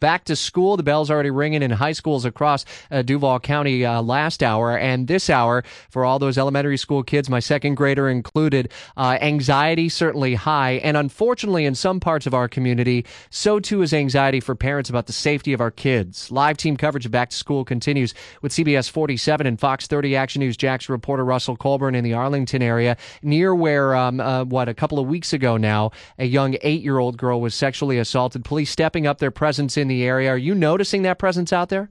back to school. The bell's already ringing in high schools across uh, Duval County uh, last hour and this hour for all those elementary school kids, my second grader included. Uh, anxiety certainly high, and unfortunately, in some parts of our community, so too is anxiety for parents about the safety of our kids. Live team coverage of back to school continues with CBS 47 and Fox 30 Action News Jax reporter Russell Colburn in the Arlington area, near where um, uh, what a couple of weeks ago now, a young eight-year-old girl was sexually assaulted. Police stepping up their presence in the area. Are you noticing that presence out there?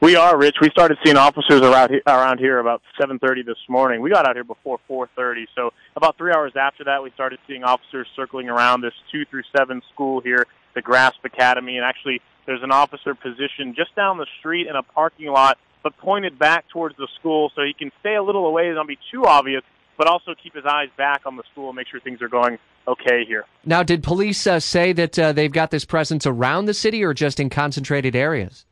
We are, Rich. We started seeing officers around here, around here about 7:30 this morning. We got out here before 4:30, so about three hours after that, we started seeing officers circling around this two through seven school here, the Grasp Academy, and actually there's an officer positioned just down the street in a parking lot, but pointed back towards the school, so he can stay a little away. Don't be too obvious, but also keep his eyes back on the school and make sure things are going okay here. Now, did police uh, say that uh, they've got this presence around the city or just in concentrated areas?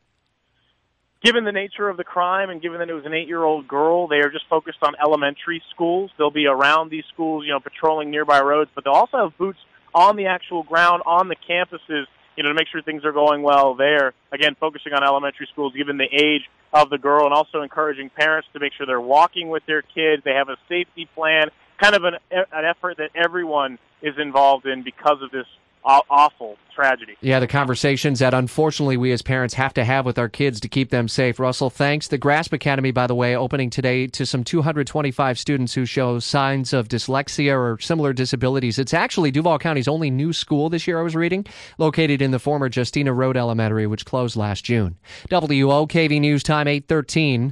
Given the nature of the crime and given that it was an eight-year-old girl, they are just focused on elementary schools. They'll be around these schools, you know, patrolling nearby roads, but they'll also have boots on the actual ground, on the campuses, you know, to make sure things are going well there. Again, focusing on elementary schools, given the age of the girl, and also encouraging parents to make sure they're walking with their kids. They have a safety plan, kind of an, an effort that everyone is involved in because of this awful tragedy. Yeah, the conversations that unfortunately we as parents have to have with our kids to keep them safe. Russell, thanks. The Grasp Academy, by the way, opening today to some 225 students who show signs of dyslexia or similar disabilities. It's actually Duval County's only new school this year, I was reading, located in the former Justina Road Elementary, which closed last June. WOKV News Time 813.